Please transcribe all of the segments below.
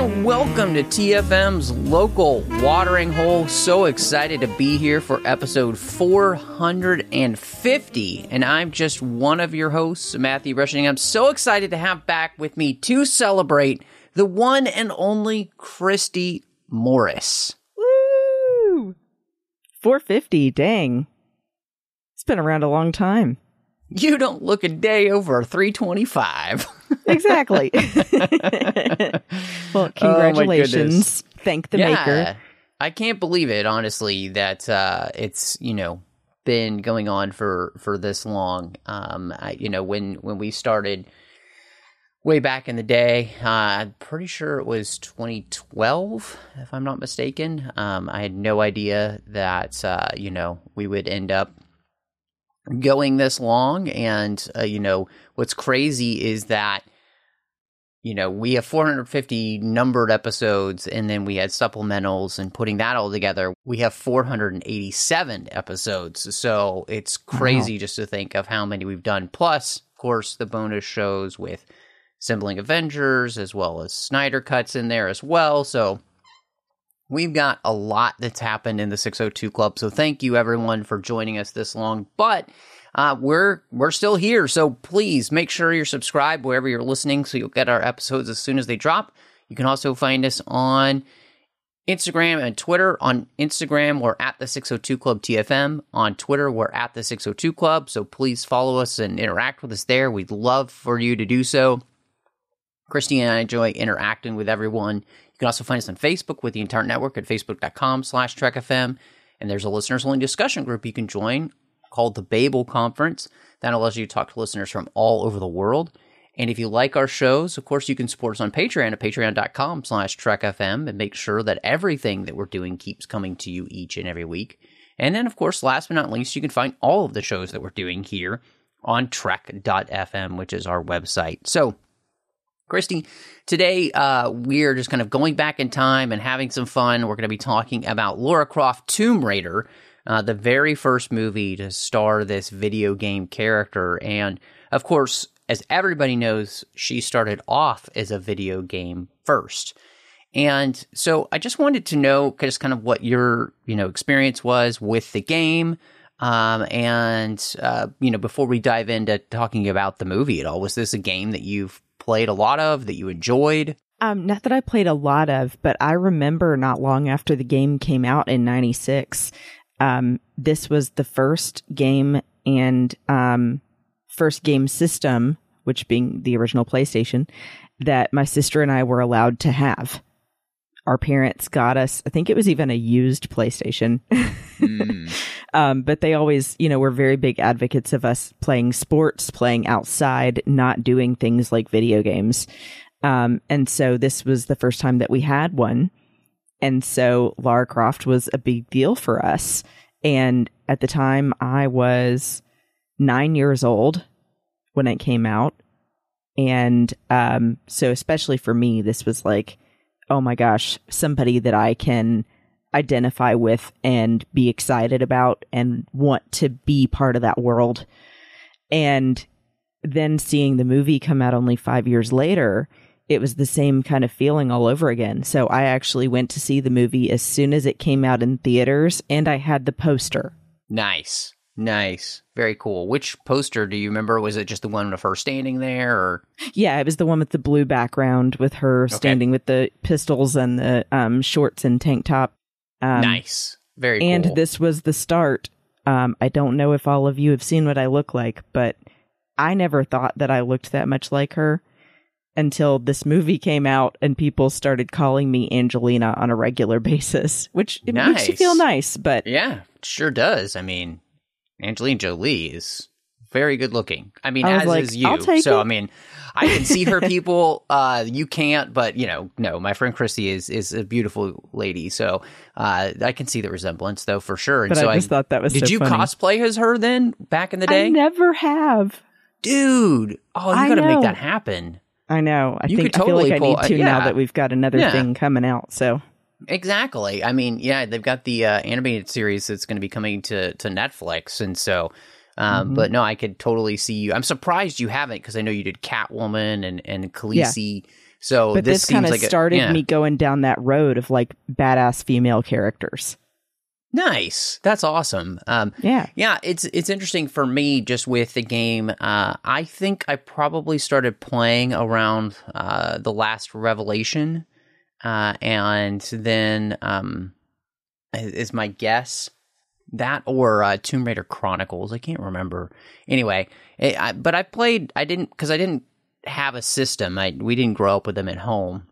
Welcome to TFM's local watering hole. So excited to be here for episode 450. And I'm just one of your hosts, Matthew Rushing. I'm so excited to have back with me to celebrate the one and only Christy Morris. Woo! 450, dang. It's been around a long time. You don't look a day over 325. Exactly. well, congratulations. Thank the maker. I can't believe it, honestly, that uh, it's, you know, been going on for for this long. Um, I, you know, when when we started way back in the day, uh, I'm pretty sure it was 2012, if I'm not mistaken. Um, I had no idea that uh, you know we would end up going this long, and uh, you know what's crazy is that you know, we have 450 numbered episodes and then we had supplementals and putting that all together, we have 487 episodes. So it's crazy wow. just to think of how many we've done. Plus, of course, the bonus shows with Assembling Avengers as well as Snyder Cuts in there as well. So we've got a lot that's happened in the 602 Club. So thank you everyone for joining us this long. But uh, we're we're still here. So please make sure you're subscribed wherever you're listening, so you'll get our episodes as soon as they drop. You can also find us on Instagram and Twitter. On Instagram, we're at the 602 Club TFM. On Twitter, we're at the 602 Club. So please follow us and interact with us there. We'd love for you to do so. Christy and I enjoy interacting with everyone. You can also find us on Facebook with the entire network at facebook.com slash trekfm. And there's a listeners only discussion group you can join called the Babel Conference. That allows you to talk to listeners from all over the world. And if you like our shows, of course, you can support us on Patreon at patreon.com slash trekfm and make sure that everything that we're doing keeps coming to you each and every week. And then, of course, last but not least, you can find all of the shows that we're doing here on trek.fm, which is our website. So, Christy, today uh, we're just kind of going back in time and having some fun. We're going to be talking about Laura Croft Tomb Raider, uh, the very first movie to star this video game character. And of course, as everybody knows, she started off as a video game first. And so I just wanted to know just kind of what your, you know, experience was with the game. Um, and, uh, you know, before we dive into talking about the movie at all, was this a game that you've played a lot of that you enjoyed? Um, not that I played a lot of, but I remember not long after the game came out in 96, um, this was the first game and um, first game system, which being the original PlayStation, that my sister and I were allowed to have. Our parents got us, I think it was even a used PlayStation. mm. um, but they always, you know, were very big advocates of us playing sports, playing outside, not doing things like video games. Um, and so this was the first time that we had one. And so Lara Croft was a big deal for us. And at the time, I was nine years old when it came out. And um, so, especially for me, this was like, oh my gosh, somebody that I can identify with and be excited about and want to be part of that world. And then seeing the movie come out only five years later, it was the same kind of feeling all over again. So I actually went to see the movie as soon as it came out in theaters and I had the poster. Nice. Nice. Very cool. Which poster do you remember? Was it just the one of her standing there or Yeah, it was the one with the blue background with her okay. standing with the pistols and the um, shorts and tank top. Um, nice. Very cool. And this was the start. Um, I don't know if all of you have seen what I look like, but I never thought that I looked that much like her until this movie came out and people started calling me Angelina on a regular basis, which it nice. makes you feel nice. But yeah, sure does. I mean, Angelina Jolie is very good looking. I mean, I as like, is you. So it. I mean, I can see her people. Uh, you can't, but you know, no. My friend Christy is is a beautiful lady, so uh, I can see the resemblance though for sure. And But so I just thought that was did so you funny. cosplay as her then back in the day, I never have. dude? Oh, you I got to make that happen. I know. I You think could I feel like totally I need to uh, now that we've got another Yeah. thing coming out. So Exactly. I mean, yeah, they've got the uh, animated series that's going to be coming to to Netflix, and so. Um, Mhm. But no, I could totally see you. I'm surprised you haven't because I know you did Catwoman and and Khaleesi. So but this, this, kind of like a- started yeah. me going down that road of like badass female characters. Nice. That's awesome. Um, Yeah. yeah, it's it's interesting for me just with the game. Uh, I think I probably started playing around uh, the last Revelation, uh, and then um, is my guess that or uh, Tomb Raider Chronicles. I can't remember. Anyway, it, I, but I played. I didn't because I didn't have a system. I we didn't grow up with them at home,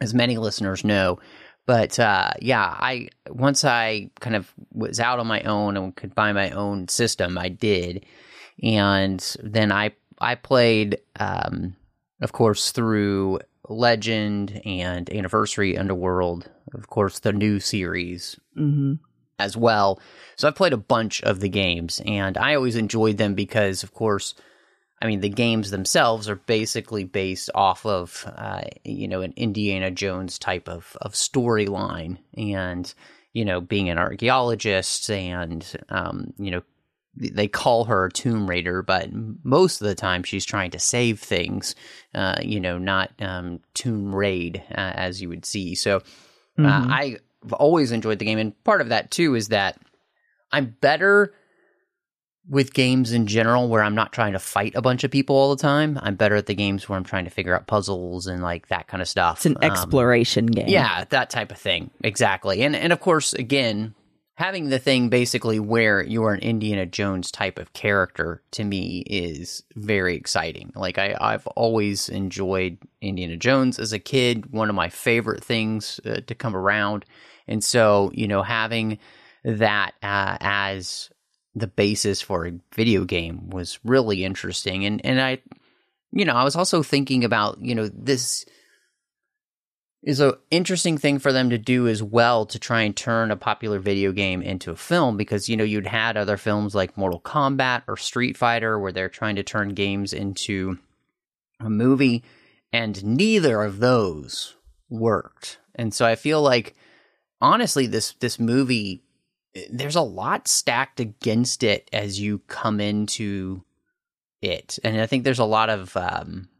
as many listeners know. But uh, yeah, I once I kind of was out on my own and could buy my own system, I did, and then I I played, um, of course, through Legend and Anniversary Underworld, of course, the new series hmm as well. So I've played a bunch of the games, and I always enjoyed them because, of course, I mean the games themselves are basically based off of uh, you know an Indiana Jones type of of storyline, and you know being an archaeologist, and um, you know they call her a Tomb Raider, but most of the time she's trying to save things, uh, you know, not um, Tomb Raid uh, as you would see. So Mhm. uh, I've always enjoyed the game, and part of that too is that I'm better with games in general where I'm not trying to fight a bunch of people all the time. I'm better at the games where I'm trying to figure out puzzles and like that kind of stuff. It's an Um, exploration game. yeah, that type of thing. Exactly. And and of course, again, having the thing basically where you are an Indiana Jones type of character to me is very exciting. Like I I've always enjoyed Indiana Jones as a kid, one of my favorite things uh, to come around. And so, you know, having that uh, as the basis for a video game was really interesting. And and I you know, I was also thinking about, you know, this is a interesting thing for them to do as well to try and turn a popular video game into a film because you know you'd had other films like Mortal Kombat or Street Fighter where they're trying to turn games into a movie and neither of those worked. And so I feel like honestly this this movie there's a lot stacked against it as you come into it. And I think there's a lot of um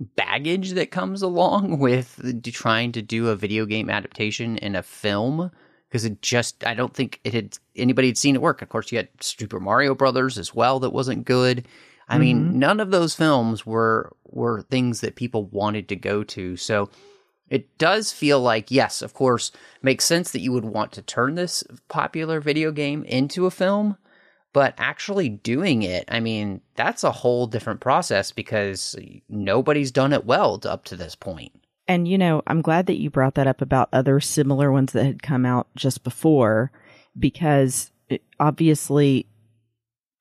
baggage that comes along with trying to do a video game adaptation in a film because it just I don't think it had anybody had seen it work. Of course, you had Super Mario Brothers as well that wasn't good. I Mhm. mean, none of those films were were things that people wanted to go to. So it does feel like yes, of course, makes sense that you would want to turn this popular video game into a film, but actually doing it, I mean, that's a whole different process because nobody's done it well up to this point. And you know, I'm glad that you brought that up about other similar ones that had come out just before, because it, obviously,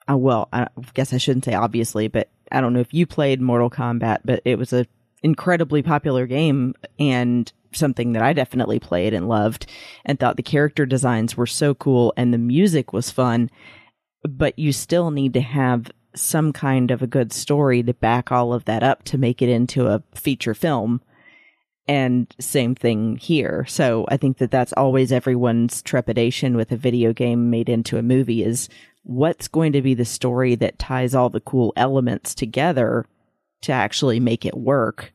uh, well, I guess I shouldn't say obviously, but I don't know if you played Mortal Kombat, but it was a incredibly popular game and something that I definitely played and loved, and thought the character designs were so cool and the music was fun. But you still need to have some kind of a good story to back all of that up to make it into a feature film and same thing here. So I think that that's always everyone's trepidation with a video game made into a movie is what's going to be the story that ties all the cool elements together to actually make it work.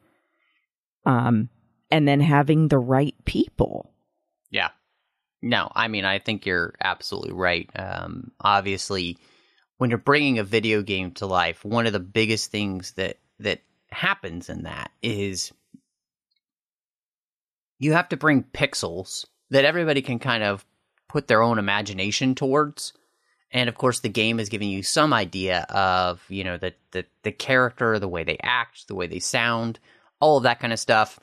Um, and then having the right people. No, I mean, I think you're absolutely right. Um, obviously, when you're bringing a video game to life, one of the biggest things that that happens in that is you have to bring pixels that everybody can kind of put their own imagination towards. And of course, the game is giving you some idea of you know the the the character, the way they act, the way they sound, all of that kind of stuff.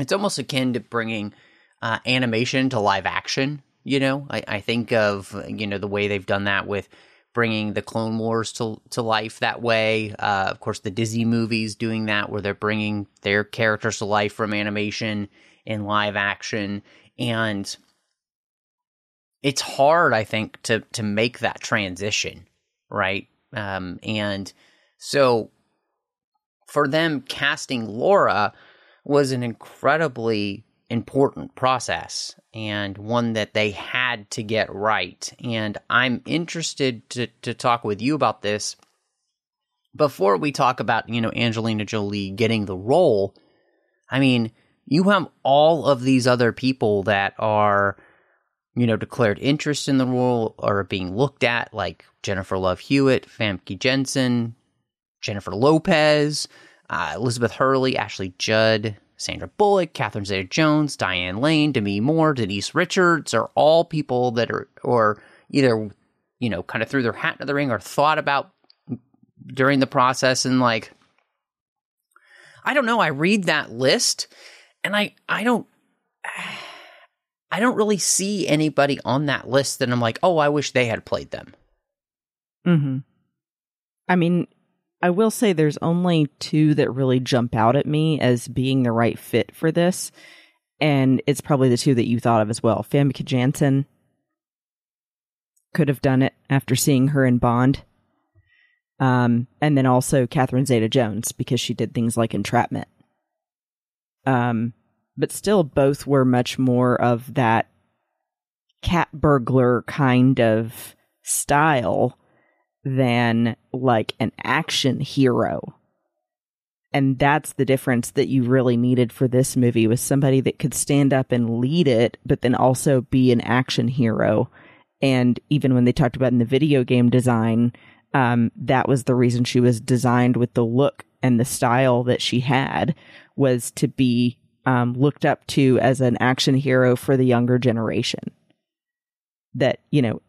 It's almost akin to bringing uh, animation to live action. You know, I, I think of you know the way they've done that with bringing the Clone Wars to to life that way. Uh, of course, the Disney movies doing that, where they're bringing their characters to life from animation in live action, and it's hard, I think, to to make that transition, right? Um, and so for them casting Laura was an incredibly important process and one that they had to get right. And I'm interested to, to talk with you about this before we talk about, you know, Angelina Jolie getting the role. I mean, you have all of these other people that are, you know, declared interest in the role or being looked at, like Jennifer Love Hewitt, Famke Janssen, Jennifer Lopez, uh, Elizabeth Hurley, Ashley Judd, Sandra Bullock, Catherine Zeta Jones, Diane Lane, Demi Moore, Denise Richards are all people that are, or either, you know, kind of threw their hat into the ring or thought about during the process. And like, I don't know. I read that list and I, I don't, I don't really see anybody on that list that I'm like, oh, I wish they had played them. Mm hmm. I mean, I will say there's only two that really jump out at me as being the right fit for this. And it's probably the two that you thought of as well. Famke Janssen could have done it after seeing her in Bond. Um, and then also Catherine Zeta Jones because she did things like entrapment. Um, but still, both were much more of that cat burglar kind of style than like an action hero. And that's the difference that you really needed for this movie was somebody that could stand up and lead it, but then also be an action hero. And even when they talked about in the video game design, um, that was the reason she was designed with the look and the style that she had was to be um, looked up to as an action hero for the younger generation. That, you know,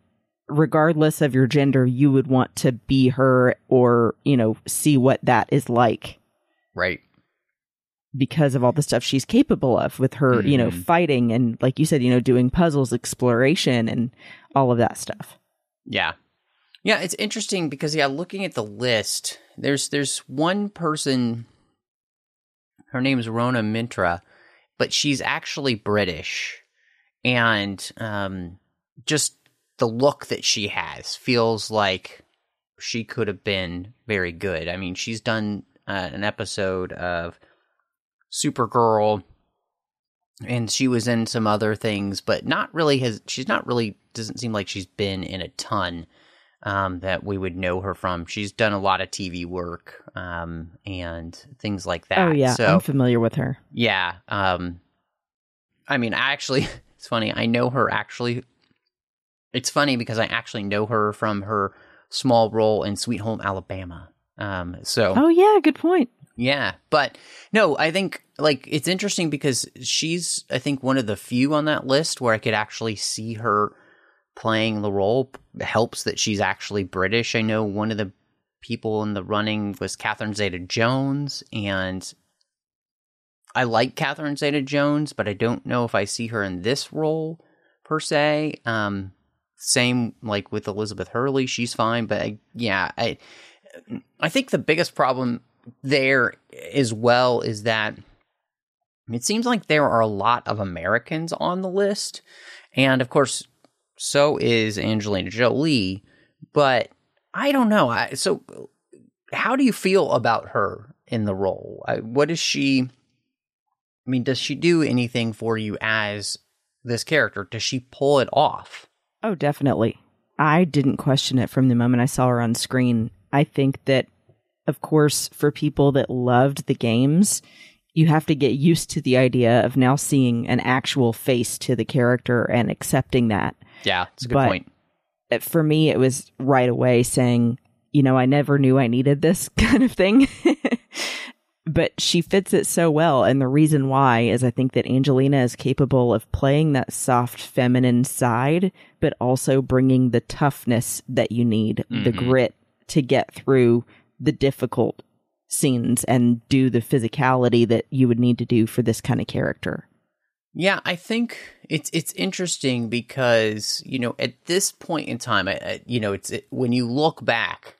regardless of your gender, you would want to be her or, you know, see what that is like Right. because of all the stuff she's capable of with her, you know, Mhm. fighting and, like you said, you know, doing puzzles, exploration, and all of that stuff. Yeah. Yeah, it's interesting because yeah, looking at the list, there's there's one person her name is Rhona Mitra, but she's actually British. And um just the look that she has feels like she could have been very good. I mean, she's done uh, an episode of Supergirl and she was in some other things, but not really has she's not really doesn't seem like she's been in a ton um, that we would know her from. She's done a lot of TV work um, and things like that. oh, yeah. So I'm familiar with her. yeah. Um, I mean, I actually, it's funny. I know her actually. It's funny because I actually know her from her small role in Sweet Home Alabama. Um, so Oh, yeah. Good point. yeah, but no, I think like it's interesting because she's I think one of the few on that list where I could actually see her playing the role. It helps that she's actually British. I know one of the people in the running was Catherine Zeta Jones, and I like Catherine Zeta Jones, but I don't know if I see her in this role per se. Um, same like with Elizabeth Hurley, she's fine, but I, yeah, I I think the biggest problem there as well is that it seems like there are a lot of Americans on the list, and of course, so is Angelina Jolie. But I don't know. I, so, how do you feel about her in the role? I, what is she? I mean, does she do anything for you as this character? Does she pull it off? Oh, definitely. I didn't question it from the moment I saw her on screen. I think that, of course, for people that loved the games, you have to get used to the idea of now seeing an actual face to the character and accepting that. Yeah, it's a good But- point. For me, it was right away saying, you know, I never knew I needed this kind of thing. But she fits it so well. And the reason why is I think that Angelina is capable of playing that soft feminine side, but also bringing the toughness that you need, the Mhm. grit to get through the difficult scenes and do the physicality that you would need to do for this kind of character. Yeah, I think it's it's interesting because you know at this point in time, I, I, you know, it's it, when you look back,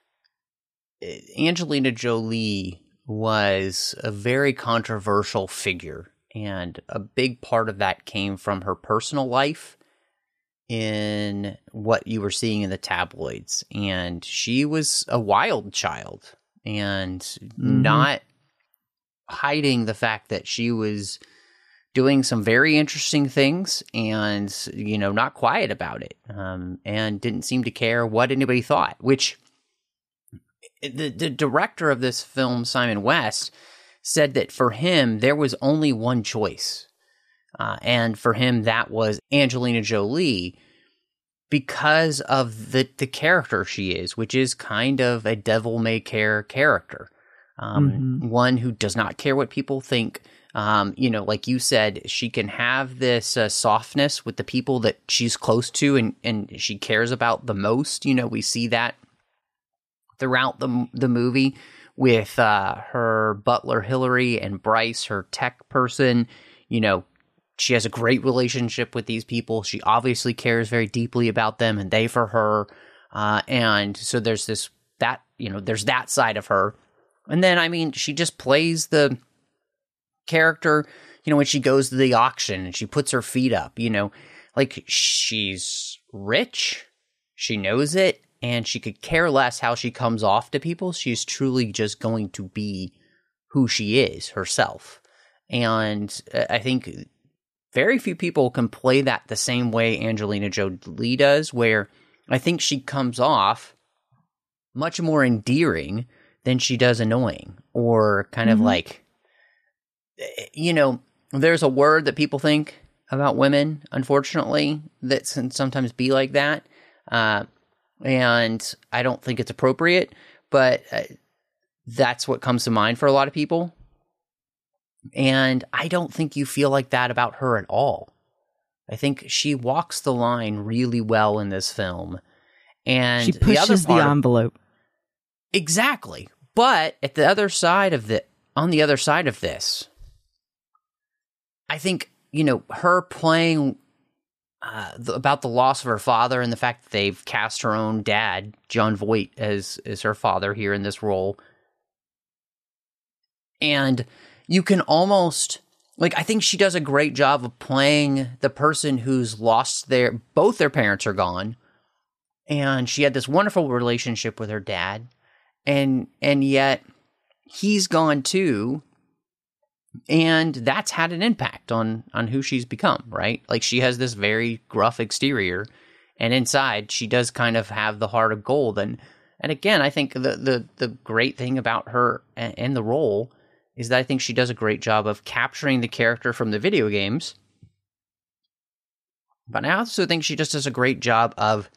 eh, Angelina Jolie was a very controversial figure, and a big part of that came from her personal life in what you were seeing in the tabloids, and she was a wild child, and Mhm. not hiding the fact that she was doing some very interesting things and you know not quiet about it um, and didn't seem to care what anybody thought which the, the director of this film simon west said that for him there was only one choice. Uh, and for him that was angelina jolie because of the, the character she is which is kind of a devil may care character. Um, one who does not care what people think. Um, you know, like you said, she can have this uh, softness with the people that she's close to and, and she cares about the most. You know, we see that throughout the the movie with uh, her butler Hillary and Bryce, her tech person. You know, she has a great relationship with these people. She obviously cares very deeply about them, and they for her. Uh, and so there's this that you know, there's that side of her. And then, I mean, she just plays the character, you know, when she goes to the auction and she puts her feet up, you know, like she's rich, she knows it, and she could care less how she comes off to people. She's truly just going to be who she is herself. And uh, I think very few people can play that the same way Angelina Jolie does, where I think she comes off much more endearing than she does annoying or kind of Mhm. like you know, there's a word that people think about women, unfortunately, that can sometimes be like that. Uh, and I don't think it's appropriate, but uh, that's what comes to mind for a lot of people. And I don't think you feel like that about her at all. I think she walks the line really well in this film. And she the pushes the, part, envelope. Exactly. But at the other side of the on the other side of this, I think, you know, her playing uh, the, about the loss of her father and the fact that they've cast her own dad, Jon Voight, as as her father here in this role. And you can almost like I think she does a great job of playing the person who's lost their both their parents are gone and she had this wonderful relationship with her dad and and yet he's gone too and that's had an impact on on who she's become right? Like she has this very gruff exterior and inside she does kind of have the heart of gold. And and again i think the the the great thing about her and, the role is that i think she does a great job of capturing the character from the video games. But i also think she just does a great job of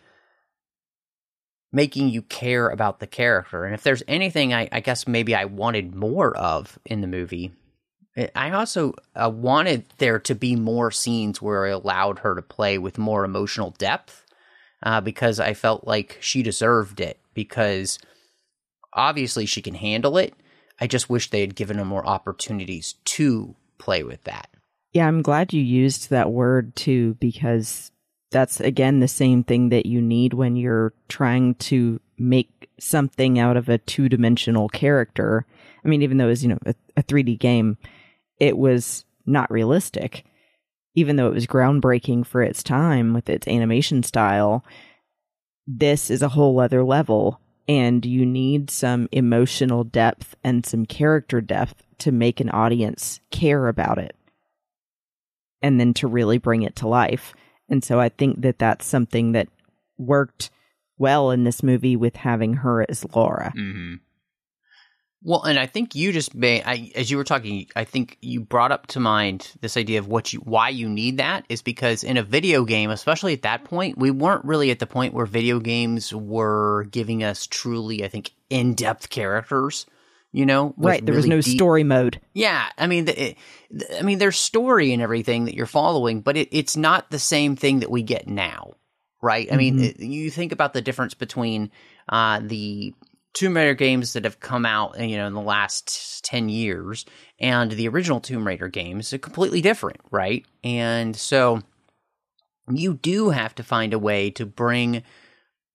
making you care about the character. And if there's anything I, I guess maybe I wanted more of in the movie, I also uh, wanted there to be more scenes where I allowed her to play with more emotional depth uh, because I felt like she deserved it because obviously she can handle it. I just wish they had given her more opportunities to play with that. Yeah, I'm glad you used that word too, because that's again the same thing that you need when you're trying to make something out of a two dimensional character. I mean, even though it was, you know, a, a 3D game, it was not realistic. Even though it was groundbreaking for its time with its animation style, this is a whole other level. And you need some emotional depth and some character depth to make an audience care about it and then to really bring it to life. And so I think that that's something that worked well in this movie with having her as Laura. Mm-hmm. Well, and I think you just made, I, as you were talking, I think you brought up to mind this idea of what you, why you need that is because in a video game, especially at that point, we weren't really at the point where video games were giving us truly, I think, in depth characters. You know, Right. There was no deep- story mode. yeah, I mean, the, it, I mean, there's story and everything that you're following, but it, it's not the same thing that we get now, right? I mean, Mhm. it, you think about the difference between uh, the Tomb Raider games that have come out, you know, in the last 10 years and the original Tomb Raider games are completely different, right? And so you do have to find a way to bring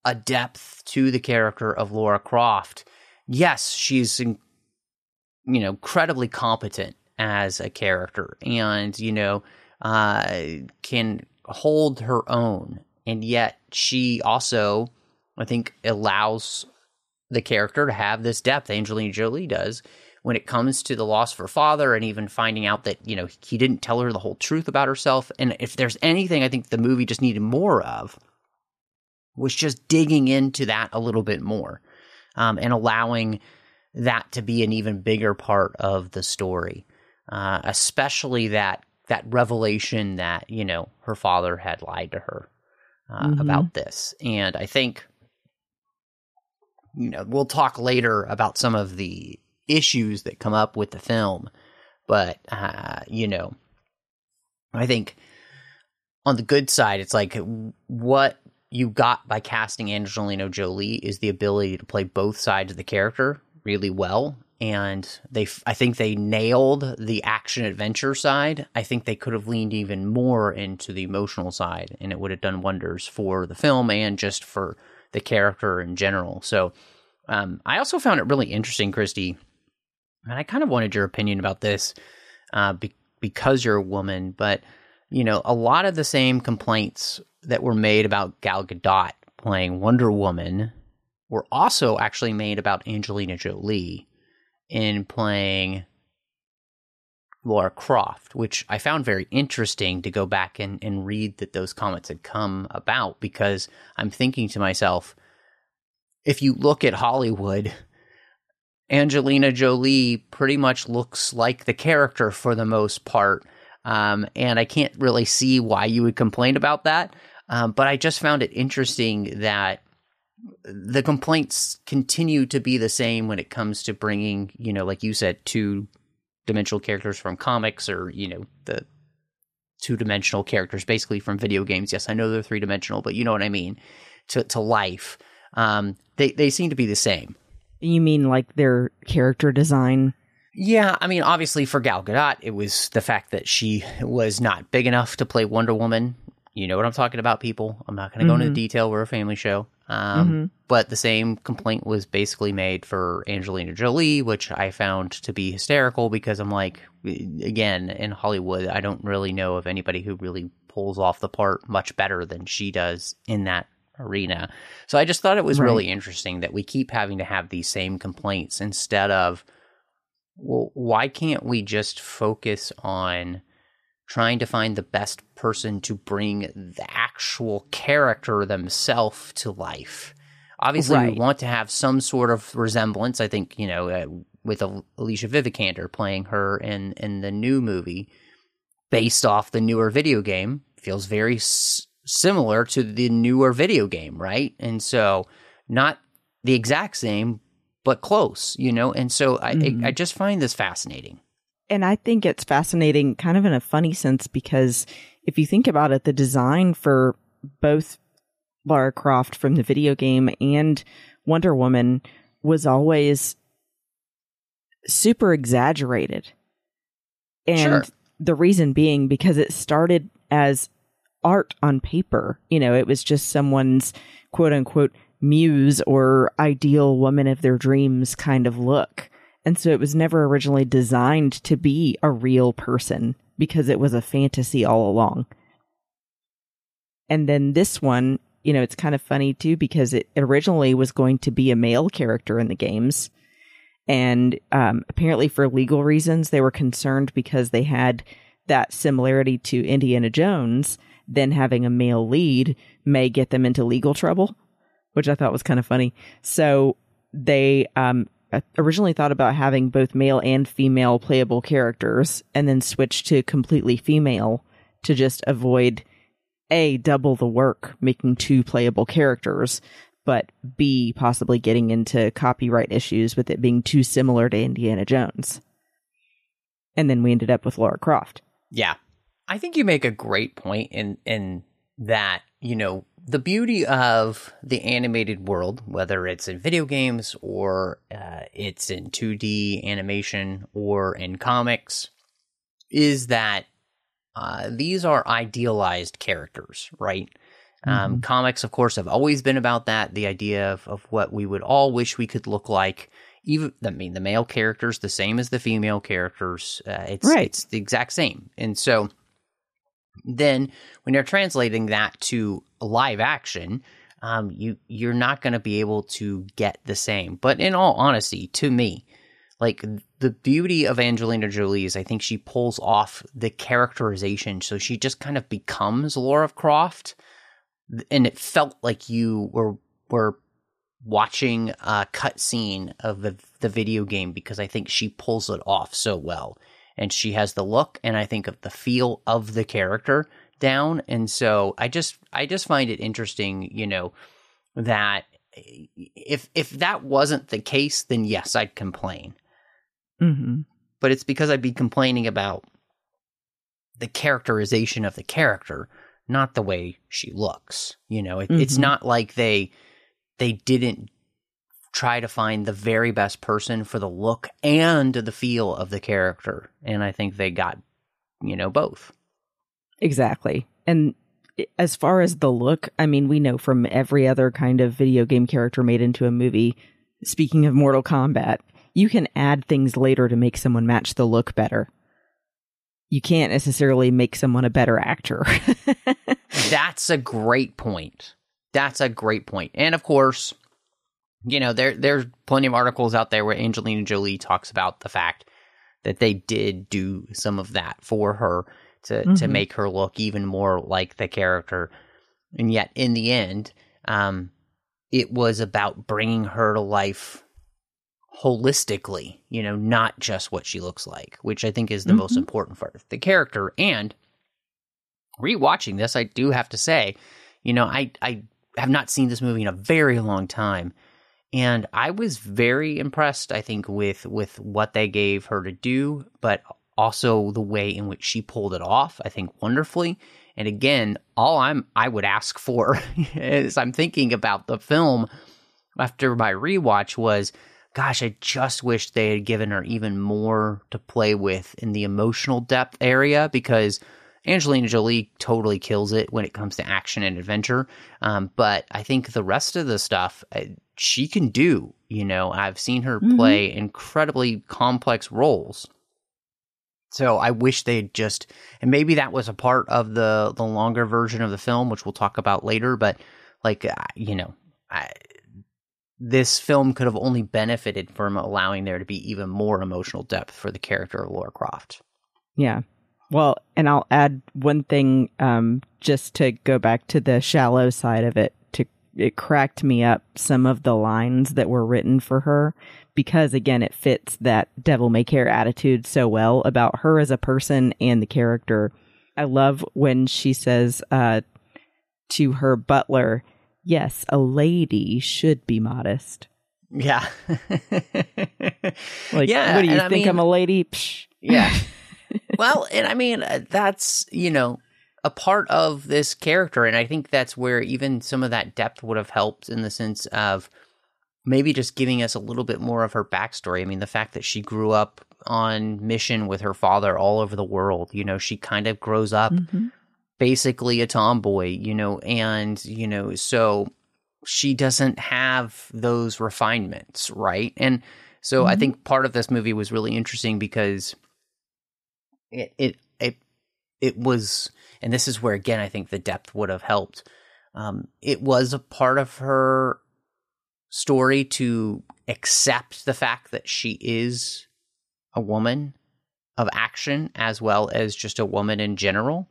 a depth to the character of Laura Croft. Yes, she's you know incredibly competent as a character and you know uh, can hold her own and yet she also I think allows the character to have this depth Angelina Jolie does when it comes to the loss of her father and even finding out that you know he didn't tell her the whole truth about herself and if there's anything I think the movie just needed more of was just digging into that a little bit more um, and allowing that to be an even bigger part of the story uh, especially that that revelation that you know her father had lied to her uh, mm-hmm. about this and I think you know, we'll talk later about some of the issues that come up with the film, but uh, you know, I think on the good side, it's like what you got by casting Angelina Jolie is the ability to play both sides of the character really well. And they, I think they nailed the action adventure side. I think they could have leaned even more into the emotional side, and it would have done wonders for the film and just for the character in general. So um, I also found it really interesting, Christy, and I kind of wanted your opinion about this uh, be- because you're a woman, but you know, a lot of the same complaints that were made about Gal Gadot playing Wonder Woman were also actually made about Angelina Jolie in playing Laura Croft, which I found very interesting to go back and, and read that those comments had come about because I'm thinking to myself, if you look at Hollywood, Angelina Jolie pretty much looks like the character for the most part. Um, and I can't really see why you would complain about that. Um, but I just found it interesting that the complaints continue to be the same when it comes to bringing, you know, like you said, two dimensional characters from comics or, you know, the two dimensional characters basically from video games. Yes, I know they're three dimensional, but you know what I mean, to, to life um, they they seem to be the same. You mean like their character design? Yeah, I mean, obviously for Gal Gadot, it was the fact that she was not big enough to play Wonder Woman. You know what I'm talking about, people. I'm not going to mm-hmm. go into mm-hmm. detail. We're a family show. Um, mm-hmm. But the same complaint was basically made for Angelina Jolie, which I found to be hysterical because I'm like, again, in Hollywood, I don't really know of anybody who really pulls off the part much better than she does in that arena. So I just thought it was right. really interesting that we keep having to have these same complaints instead of, well, why can't we just focus on trying to find the best person to bring the actual character themselves to life? Obviously, right. we want to have some sort of resemblance. I think, you know, uh, with Alicia Vikander playing her in, in the new movie based off the newer video game feels very s- similar to the newer video game, right? And so not the exact same, but close, you know? And so I, mm-hmm. I, I just find this fascinating. And I think it's fascinating kind of in a funny sense because if you think about it, the design for both Lara Croft from the video game and Wonder Woman was always super exaggerated. And sure. the reason being because it started as art on paper. You know, it was just someone's quote unquote muse or ideal woman of their dreams kind of look. And so it was never originally designed to be a real person because it was a fantasy all along. And then this one, you know, it's kind of funny too because it originally was going to be a male character in the games. And um, apparently, for legal reasons, they were concerned because they had that similarity to Indiana Jones then having a male lead may get them into legal trouble, which I thought was kind of funny. So they um, originally thought about having both male and female playable characters and then switched to completely female to just avoid A, double the work making two playable characters, but B, possibly getting into copyright issues with it being too similar to Indiana Jones. And then we ended up with Laura Croft. Yeah. I think you make a great point in in that, you know, the beauty of the animated world, whether it's in video games or uh, it's in 2D animation or in comics, is that uh, these are idealized characters, right? Um, Mm-hmm. comics, of course, have always been about that the idea of, of what we would all wish we could look like. Even, I mean, the male characters, the same as the female characters. Uh, it's, Right. it's the exact same. And so then when you're translating that to live action, um, you you're not going to be able to get the same. But in all honesty, to me, like the beauty of Angelina Jolie is I think she pulls off the characterization, so she just kind of becomes Laura Croft, and it felt like you were were watching a cutscene of the the video game because I think she pulls it off so well, and she has the look and I think of the feel of the character down, and so I just I just find it interesting, you know, that if if that wasn't the case, then yes, I'd complain hmm but it's because I'd be complaining about the characterization of the character, not the way she looks. You know, it, it's Mhm. not like they they didn't try to find the very best person for the look and the feel of the character, and I think they got you know both. Exactly. And as far as the look, I mean, we know from every other kind of video game character made into a movie, speaking of Mortal Kombat, you can add things later to make someone match the look better. You can't necessarily make someone a better actor. That's a great point. That's a great point. And of course, you know, there there's plenty of articles out there where Angelina Jolie talks about the fact that they did do some of that for her to to Mhm. make her look even more like the character. And yet in the end, um it was about bringing her to life holistically, you know, not just what she looks like, which I think is the most Mhm. important part of the character. And rewatching this, I do have to say, you know, I I have not seen this movie in a very long time, and I was very impressed. I think with with what they gave her to do, but also the way in which she pulled it off. I think wonderfully. And again, all I'm I would ask for as I'm thinking about the film after my rewatch was gosh, I just wish they had given her even more to play with in the emotional depth area because Angelina Jolie totally kills it when it comes to action and adventure. Um, but I think the rest of the stuff uh, she can do. You know, I've seen her Mhm. play incredibly complex roles. So I wish they'd just, and maybe that was a part of the the longer version of the film, which we'll talk about later. But like, you know, I, this film could have only benefited from allowing there to be even more emotional depth for the character of Laura Croft. yeah. Well, and I'll add one thing um, just to go back to the shallow side of it. It cracked me up some of the lines that were written for her because again, it fits that devil may care attitude so well about her as a person and the character. I love when she says uh, to her butler, "Yes, a lady should be modest." Yeah. Like, Yeah, what do you I think? mean- I'm a lady? Psh. Yeah. well, and I mean, uh, that's, you know, a part of this character. And I think that's where even some of that depth would have helped in the sense of maybe just giving us a little bit more of her backstory. I mean, the fact that she grew up on mission with her father all over the world, you know, she kind of grows up Mhm. basically a tomboy, you know, and, you know, so she doesn't have those refinements, right? And so I Mhm. think part of this movie was really interesting because it it it it was and this is where again I think the depth would have helped. Um, it was a part of her story to accept the fact that she is a woman of action as well as just a woman in general.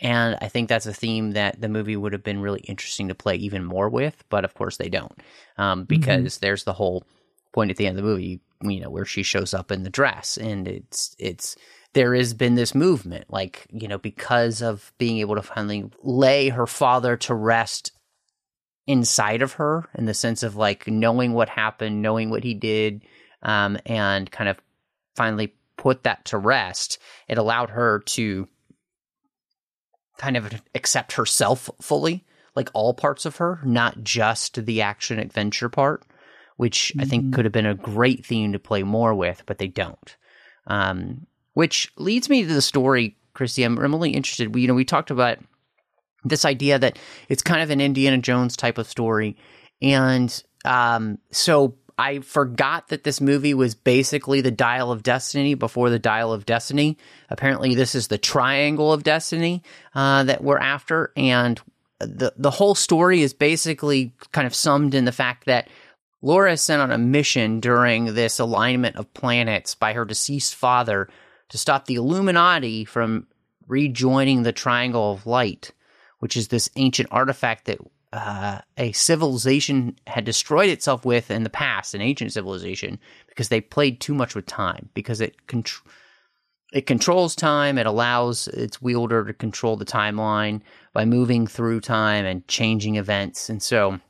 And I think that's a theme that the movie would have been really interesting to play even more with, but of course they don't, um, because there's the whole point at the end of the movie, you know, where she shows up in the dress, and it's it's there has been this movement, like you know, because of being able to finally lay her father to rest inside of her, in the sense of like knowing what happened, knowing what he did, um, and kind of finally put that to rest. It allowed her to kind of accept herself fully like all parts of her, not just the action adventure part, which mm-hmm. I think mm-hmm. could have been a great theme to play more with, but they don't. Um, which leads me to the story, Christy. I'm really interested. We, you know, we talked about this idea that it's kind of an Indiana Jones type of story, and um, so I forgot that this movie was basically the Dial of Destiny before the Dial of Destiny. Apparently, this is the Triangle of Destiny uh, that we're after, and the the whole story is basically kind of summed in the fact that Laura is sent on a mission during this alignment of planets by her deceased father to stop the Illuminati from rejoining the Triangle of Light, which is this ancient artifact that uh, a civilization had destroyed itself with in the past, an ancient civilization, because they played too much with time. Because it it controls time, it allows its wielder to control the timeline by moving through time and changing events. And so,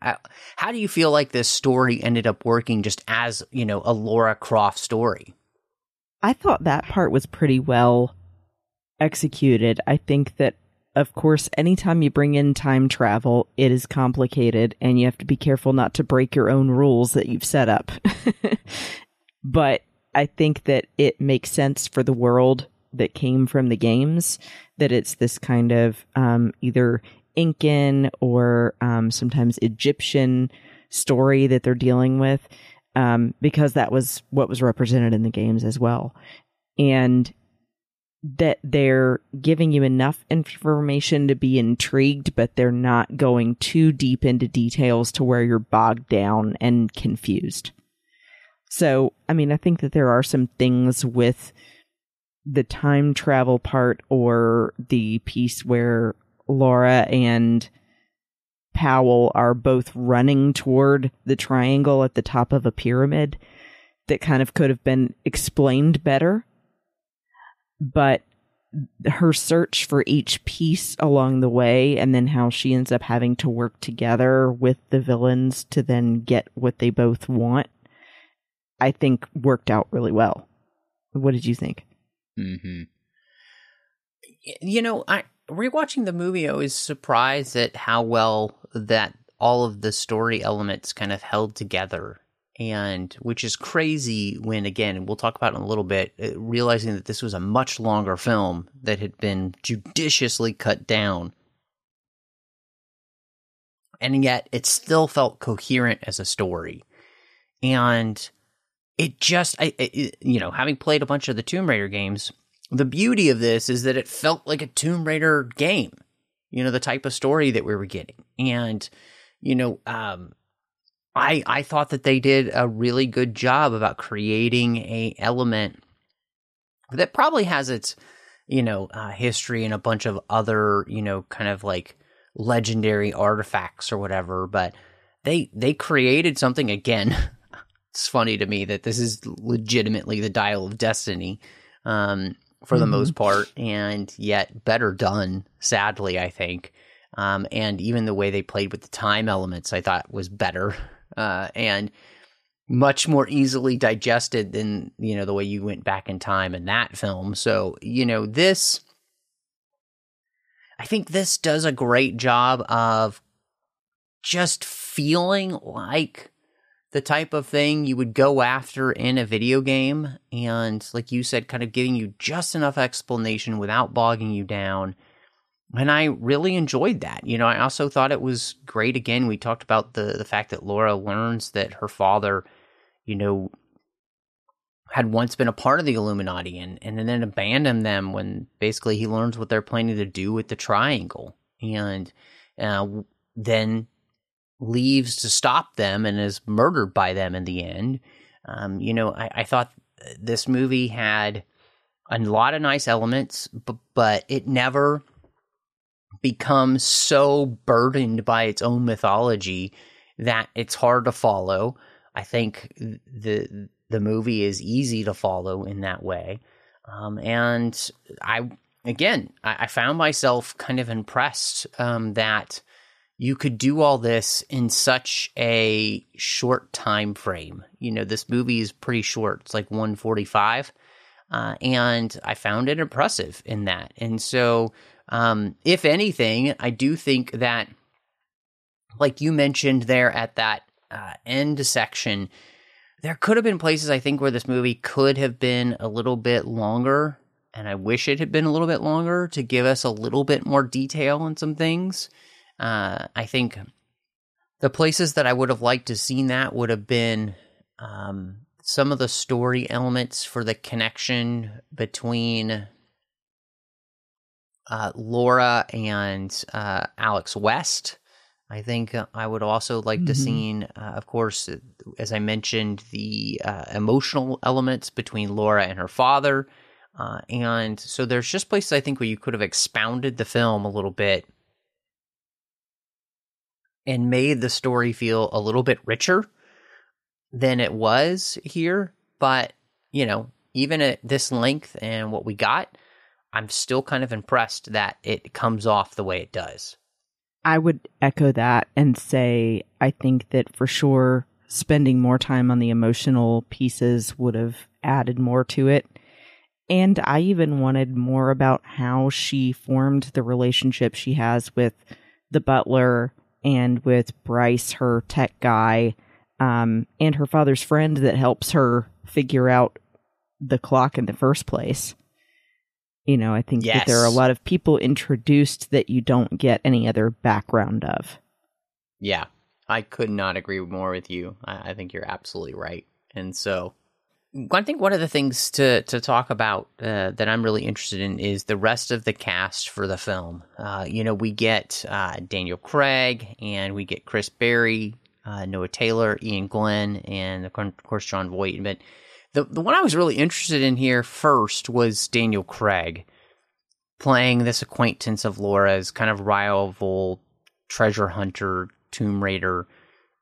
uh, how do you feel like this story ended up working just as you know a Lara Croft story? I thought that part was pretty well executed. I think that of course, anytime you bring in time travel, it is complicated and you have to be careful not to break your own rules that you've set up. but I think that it makes sense for the world that came from the games that it's this kind of um, either Incan or um, sometimes Egyptian story that they're dealing with um, because that was what was represented in the games as well. And that they're giving you enough information to be intrigued, but they're not going too deep into details to where you're bogged down and confused. So, I mean, I think that there are some things with the time travel part or the piece where Lara and Powell are both running toward the triangle at the top of a pyramid that kind of could have been explained better. But her search for each piece along the way and then how she ends up having to work together with the villains to then get what they both want i think worked out really well. What did you think? Hmm you know i rewatching the movie i was surprised at how well that all of the story elements kind of held together. And which is crazy when again we'll talk about it in a little bit uh, realizing that this was a much longer film that had been judiciously cut down. And yet it still felt coherent as a story. And it just I, it, you know having played a bunch of the tomb raider games the beauty of this is that it felt like a tomb raider game you know the type of story that we were getting. And you know um I I thought that they did a really good job about creating a element that probably has its you know uh, history and a bunch of other you know kind of like legendary artifacts or whatever but they they created something again. It's funny to me that this is legitimately the dial of destiny. Um, for the mm-hmm. most part and yet better done sadly i think um, and even the way they played with the time elements i thought was better uh, and much more easily digested than you know the way you went back in time in that film. So you know this. I think this does a great job of just feeling like the type of thing you would go after in a video game. And like you said, kind of giving you just enough explanation without bogging you down and I really enjoyed that. You know, I also thought it was great. Again, we talked about the the fact that Lara learns that her father, you know, had once been a part of the Illuminati and and then abandoned them when basically he learns what they're planning to do with the Triangle, and uh, then leaves to stop them and is murdered by them in the end. Um, you know, I, I thought this movie had a lot of nice elements, but, but it never becomes so burdened by its own mythology that it's hard to follow. I think the the movie is easy to follow in that way, um, and I again I, I, found myself kind of impressed um, that you could do all this in such a short time frame. You know, this movie is pretty short; it's like one forty five. uh, and I found it impressive in that. And so, um, if anything, I do think that, like you mentioned there at that uh, end section, there could have been places I think where this movie could have been a little bit longer. And I wish it had been a little bit longer to give us a little bit more detail on some things. Uh, I think the places that I would have liked to seen that would have been um, some of the story elements for the connection between uh, Lara and uh, Alex West. I think I would also like mm-hmm. to see, uh, of course, as I mentioned, the uh, emotional elements between Lara and her father. Uh, and so there's just places I think where you could have expounded the film a little bit and made the story feel a little bit richer than it was here. But, you know, even at this length and what we got, I'm still kind of impressed that it comes off the way it does. I would echo that and say I think that for sure spending more time on the emotional pieces would have added more to it. And I even wanted more about how she formed the relationship she has with the butler and with Bryce, her tech guy, um, and her father's friend that helps her figure out the clock in the first place. You know, I think yes. that there are a lot of people introduced that you don't get any other background of. Yeah, I could not agree more with you. I, I think you're absolutely right. And so, I think one of the things to to talk about uh, that I'm really interested in is the rest of the cast for the film. Uh, you know, we get uh, Daniel Craig and we get Chris Barrie, uh, Noah Taylor, Iain Glen, and of course Jon Voight. But the the one I was really interested in here first was Daniel Craig playing this acquaintance of Lara's kind of rival treasure hunter, tomb raider,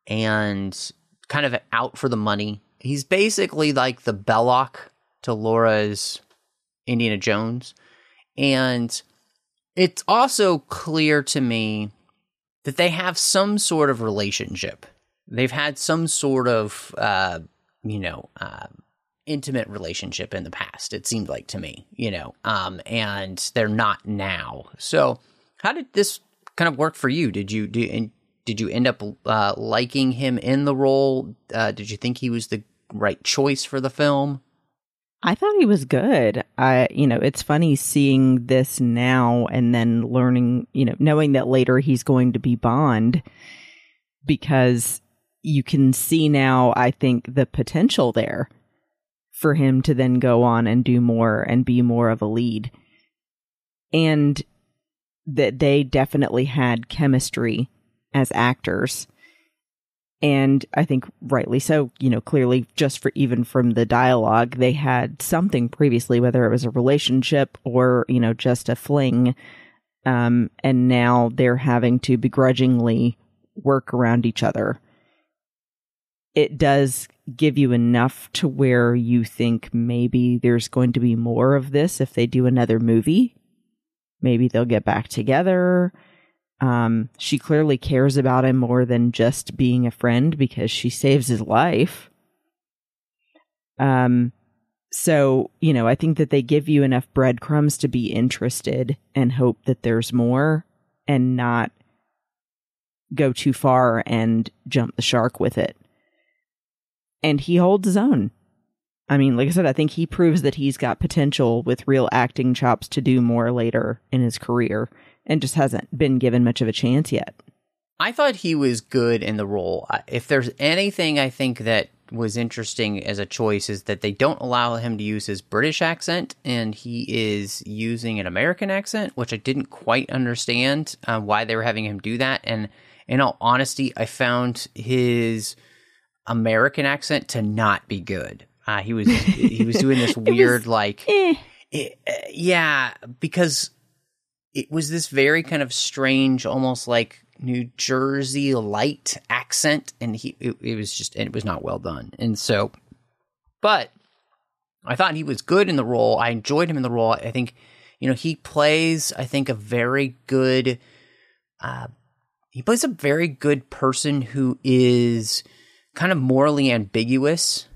and kind of out for the money he's basically like the Belloc to Lara's Indiana Jones. And it's also clear to me that they have some sort of relationship. They've had some sort of, uh, you know, uh, intimate relationship in the past. It seemed like to me, you know, um, and they're not now. So, how did this kind of work for you? Did you do? Did you end up uh, liking him in the role? Uh, did you think he was the right choice for the film? I thought he was good. I, you know, it's funny seeing this now and then learning, you know, knowing that later he's going to be Bond because you can see now, I think, the potential there for him to then go on and do more and be more of a lead. And that they definitely had chemistry as actors and I think rightly so, you know, clearly just for even from the dialogue, they had something previously, whether it was a relationship or, you know, just a fling. Um, and now they're having to begrudgingly work around each other. It does give you enough to where you think maybe there's going to be more of this if they do another movie. Maybe they'll get back together um, she clearly cares about him more than just being a friend because she saves his life. Um, so, you know, I think that they give you enough breadcrumbs to be interested and hope that there's more and not go too far and jump the shark with it. And he holds his own. I mean, like I said, I think he proves that he's got potential with real acting chops to do more later in his career and just hasn't been given much of a chance yet. I thought he was good in the role. If there's anything I think that was interesting as a choice is that they don't allow him to use his British accent and he is using an American accent, which I didn't quite understand uh, why they were having him do that. And in all honesty, I found his American accent to not be good. Uh, he was he was doing this weird was, like, eh. it, uh, yeah, because it was this very kind of strange, almost like New Jersey light accent, and he it, it was just it was not well done. And so, but I thought he was good in the role. I enjoyed him in the role. I think you know he plays. I think a very good. Uh, he plays a very good person who is kind of morally ambiguous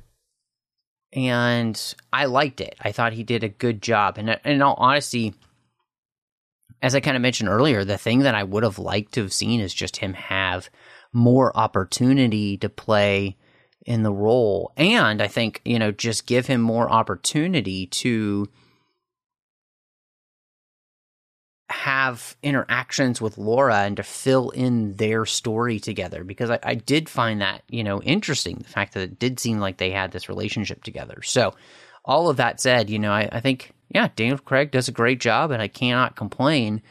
and I liked it. I thought he did a good job. And in all honesty, as I kind of mentioned earlier, the thing that I would have liked to have seen is just him have more opportunity to play in the role. And I think, you know, just give him more opportunity to have interactions with Lara and to fill in their story together because I, I, did find that, you know, interesting. The fact that it did seem like they had this relationship together. So, all of that said, you know, I, I think, yeah, Daniel Craig does a great job and I cannot complain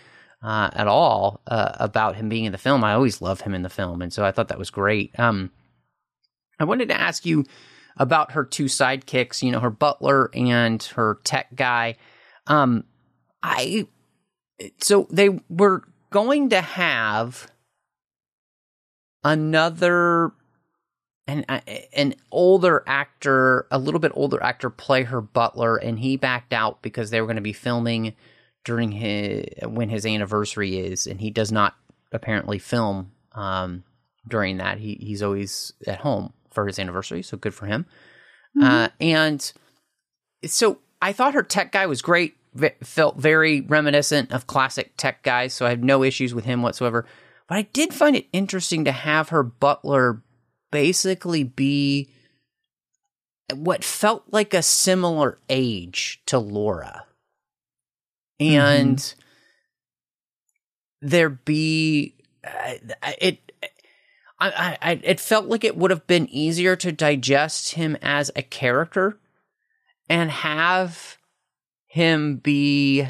uh, at all uh, about him being in the film. I always love him in the film. And so I thought that was great. Um, I wanted to ask you about her two sidekicks, you know, her butler and her tech guy. Um, I so they were going to have another an an older actor, a little bit older actor, play her butler, and he backed out because they were going to be filming during his when his anniversary is, and he does not apparently film um, during that. He he's always at home for his anniversary, so good for him. Mm-hmm. Uh, and so I thought her tech guy was great felt very reminiscent of classic tech guys, so I have no issues with him whatsoever. But I did find it interesting to have her butler basically be what felt like a similar age to Lara. And mm-hmm. there be uh, it I, I it felt like it would have been easier to digest him as a character and have him be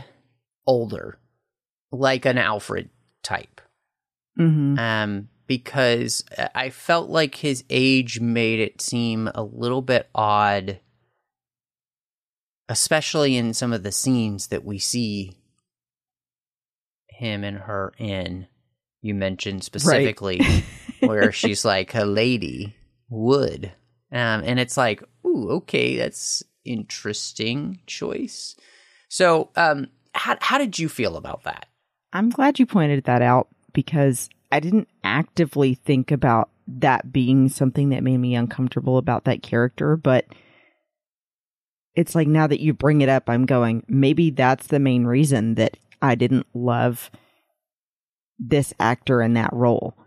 older, like an Alfred type. Mm-hmm. Um, because I felt like his age made it seem a little bit odd, especially in some of the scenes that we see him and her in. You mentioned specifically right. where she's like a lady would. Um, and it's like, ooh, okay, that's interesting choice. So, um, how how did you feel about that? I'm glad you pointed that out because I didn't actively think about that being something that made me uncomfortable about that character, but it's like now that you bring it up, I'm going, maybe that's the main reason that I didn't love this actor in that role.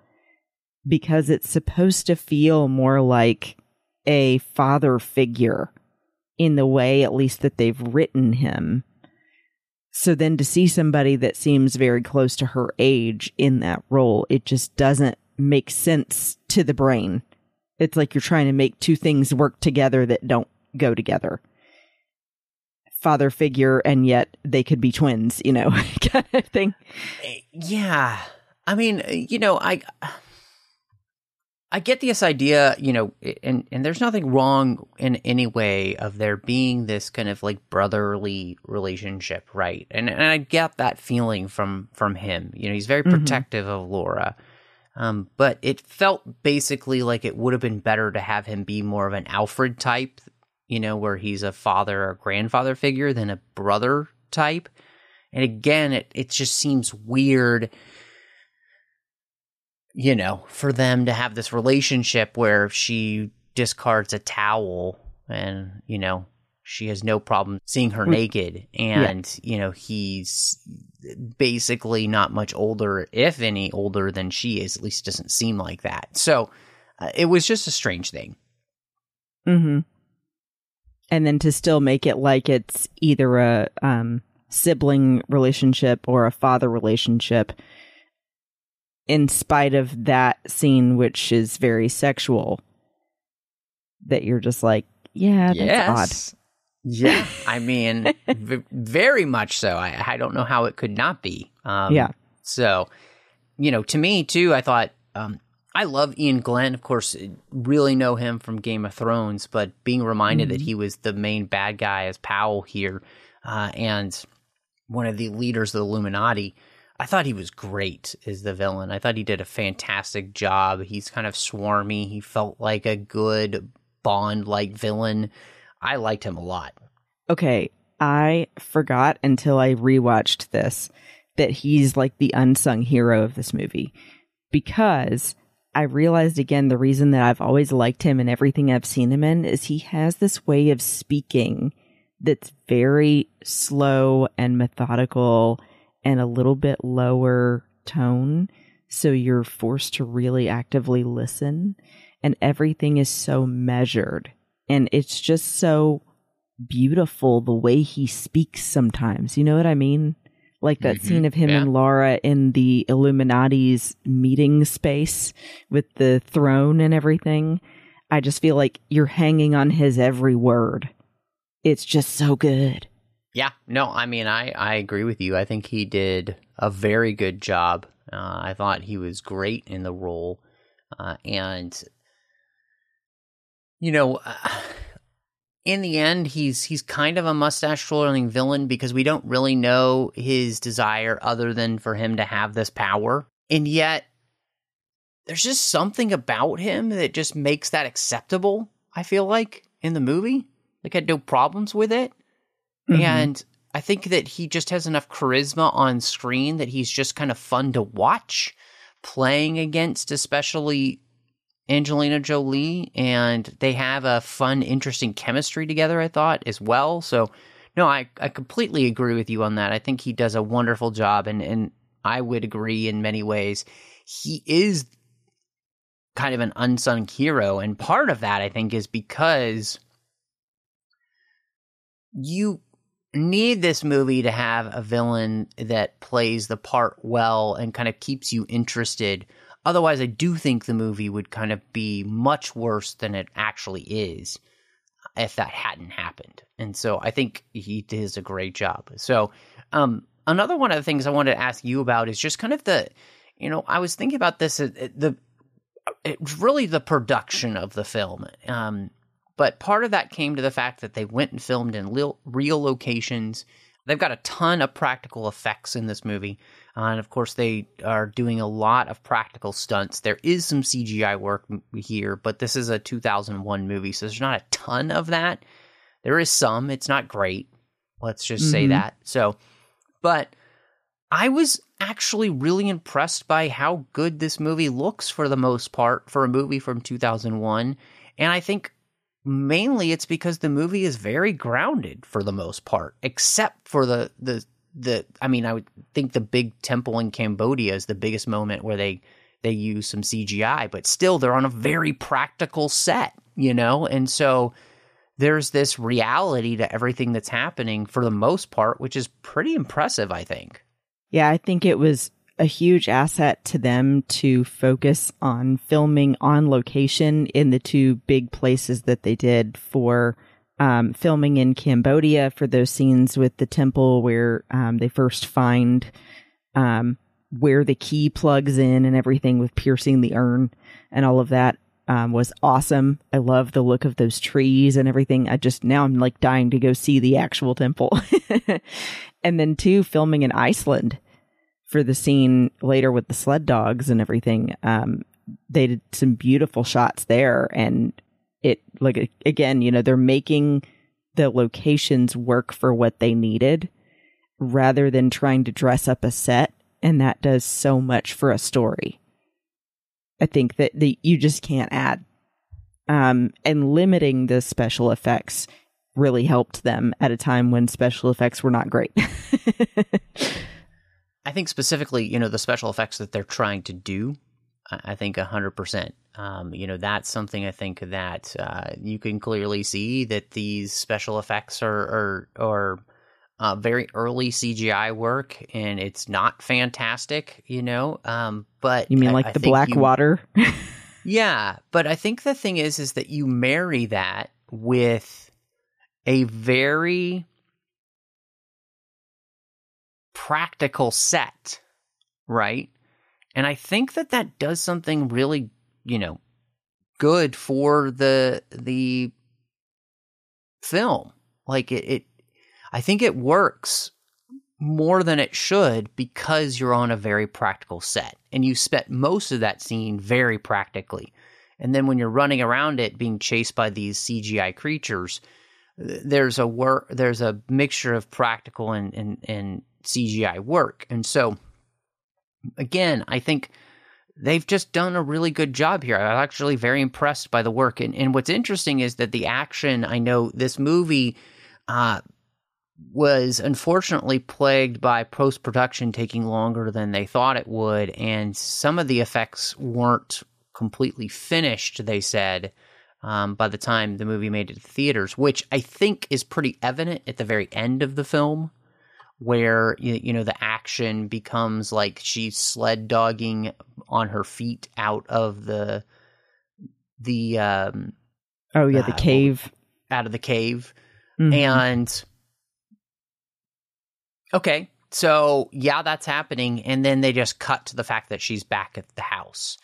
Because it's supposed to feel more like a father figure in the way, at least, that they've written him so then to see somebody that seems very close to her age in that role, it just doesn't make sense to the brain. It's like you're trying to make two things work together that don't go together. Father figure, and yet they could be twins, you know, kind of thing. Eh, yeah. I mean, you know, I I get this idea, you know, and and there's nothing wrong in any way of there being this kind of like brotherly relationship, right? And and I get that feeling from from him. You know, he's very mm-hmm. protective mm-hmm. of Lara. Um, but it felt basically like it would have been better to have him be more of an Alfred type, you know, where he's a father or grandfather figure than a brother type. And again, it it just seems weird you know, for them to have this relationship where she discards a towel and, you know, she has no problem seeing her naked. And yeah. you know he's basically not much older if any older than she is at least doesn't seem like that. So uh, it was just a strange thing. Mhm and then to still make it like it's either a um, sibling relationship or a father relationship in spite of that scene, which is very sexual, that you're just like, yeah, that's yes. odd. Yeah, I mean, v- very much so. I, I don't know how it could not be. Um, yeah. So, you know, to me too, I thought um, I love Iain Glen. Of course, really know him from Game of Thrones, but being reminded mm-hmm. that he was the main bad guy as Powell here, uh, and one of the leaders of the Illuminati. I thought he was great as the villain. I thought he did a fantastic job. He's kind of swarmy. He felt like a good Bond like villain. I liked him a lot. Okay, I forgot until I rewatched this that he's like the unsung hero of this movie because I realized again the reason that I've always liked him and everything I've seen him in is he has this way of speaking that's very slow and methodical and a little bit lower tone. So you're forced to really actively listen and everything is so measured and it's just so beautiful the way he speaks sometimes. You know what I mean? Like that Mhm. scene of him Yeah. and Lara in the Illuminati's meeting space with the throne and everything. I just feel like you're hanging on his every word. It's just so good. Yeah, no, I mean, I, I agree with you. I think he did a very good job. Uh, I thought he was great in the role. Uh, and, you know, uh, in the end, he's he's kind of a mustache twirling villain because we don't really know his desire other than for him to have this power. And yet, there's just something about him that just makes that acceptable, I feel like, in the movie. Like, I had no problems with it. Mhm. And I think that he just has enough charisma on screen that he's just kind of fun to watch playing against, especially Angelina Jolie. And they have a fun, interesting chemistry together, I thought, as well. So, no, I, I completely agree with you on that. I think he does a wonderful job. And, and I would agree in many ways. He is kind of an unsung hero. And part of that, I think, is because you need this movie to have a villain that plays the part well and kind of keeps you interested. Otherwise, I do think the movie would kind of be much worse than it actually is if that hadn't happened. And so I think he does a great job. So, um, another one of the things I wanted to ask you about is just kind of the, you know, I was thinking about this, uh, the, it's really the production of the film. Um, but part of that came to the fact that they went and filmed in real, real locations. They've got a ton of practical effects in this movie. Uh, and of course, they are doing a lot of practical stunts. There is some CGI work here, but this is a 2001 movie, so there's not a ton of that. There is some. It's not great. Let's just say Mhm. that. So, but I was actually really impressed by how good this movie looks for the most part for a movie from 2001. And I think mainly it's because the movie is very grounded for the most part, except for the the the I mean, I would think the big temple in Cambodia is the biggest moment where they they use some CGI, but still they're on a very practical set, you know? And so there's this reality to everything that's happening for the most part, which is pretty impressive, I think. Yeah, I think it was a huge asset to them to focus on filming on location in the two big places that they did for um, filming in Cambodia for those scenes with the temple where um, they first find um, where the key plugs in and everything with piercing the urn and all of that um, was awesome. I love the look of those trees and everything. I just now I'm like dying to go see the actual temple. and then two, filming in Iceland for the scene later with the sled dogs and everything. Um, they did some beautiful shots there, and it like again, you know, they're making the locations work for what they needed rather than trying to dress up a set, and that does so much for a story. I think that the, you just can't add. Um, and limiting the special effects really helped them at a time when special effects were not great. I think specifically, you know, the special effects that they're trying to do, I think 100%. Um, you know, that's something I think that uh, you can clearly see that these special effects are, are, are uh, very early CGI work and it's not fantastic, you know. Um, but you mean I- like I the black you- water? Yeah, but I think the thing is, is that you marry that with a very practical set, right? And I think that that does something really, you know, good for the the film. Like it, it I think it works more than it should because you're on a very practical set and you spent most of that scene very practically. And then when you're running around it being chased by these CGI creatures, there's a work there's a mixture of practical and, and, and CGI work. And so again, I think they've just done a really good job here. I'm actually very impressed by the work. And, and what's interesting is that the action, I know this movie uh, was unfortunately plagued by post production taking longer than they thought it would. And some of the effects weren't completely finished, they said. Um, by the time the movie made it to theaters, which I think is pretty evident at the very end of the film where you, know the action becomes like she's sled dogging on her feet out of the the um oh yeah the uh, cave. out of the cave. Mm-hmm. and okay so yeah that's happening. And then they just cut to the fact that she's back at the house.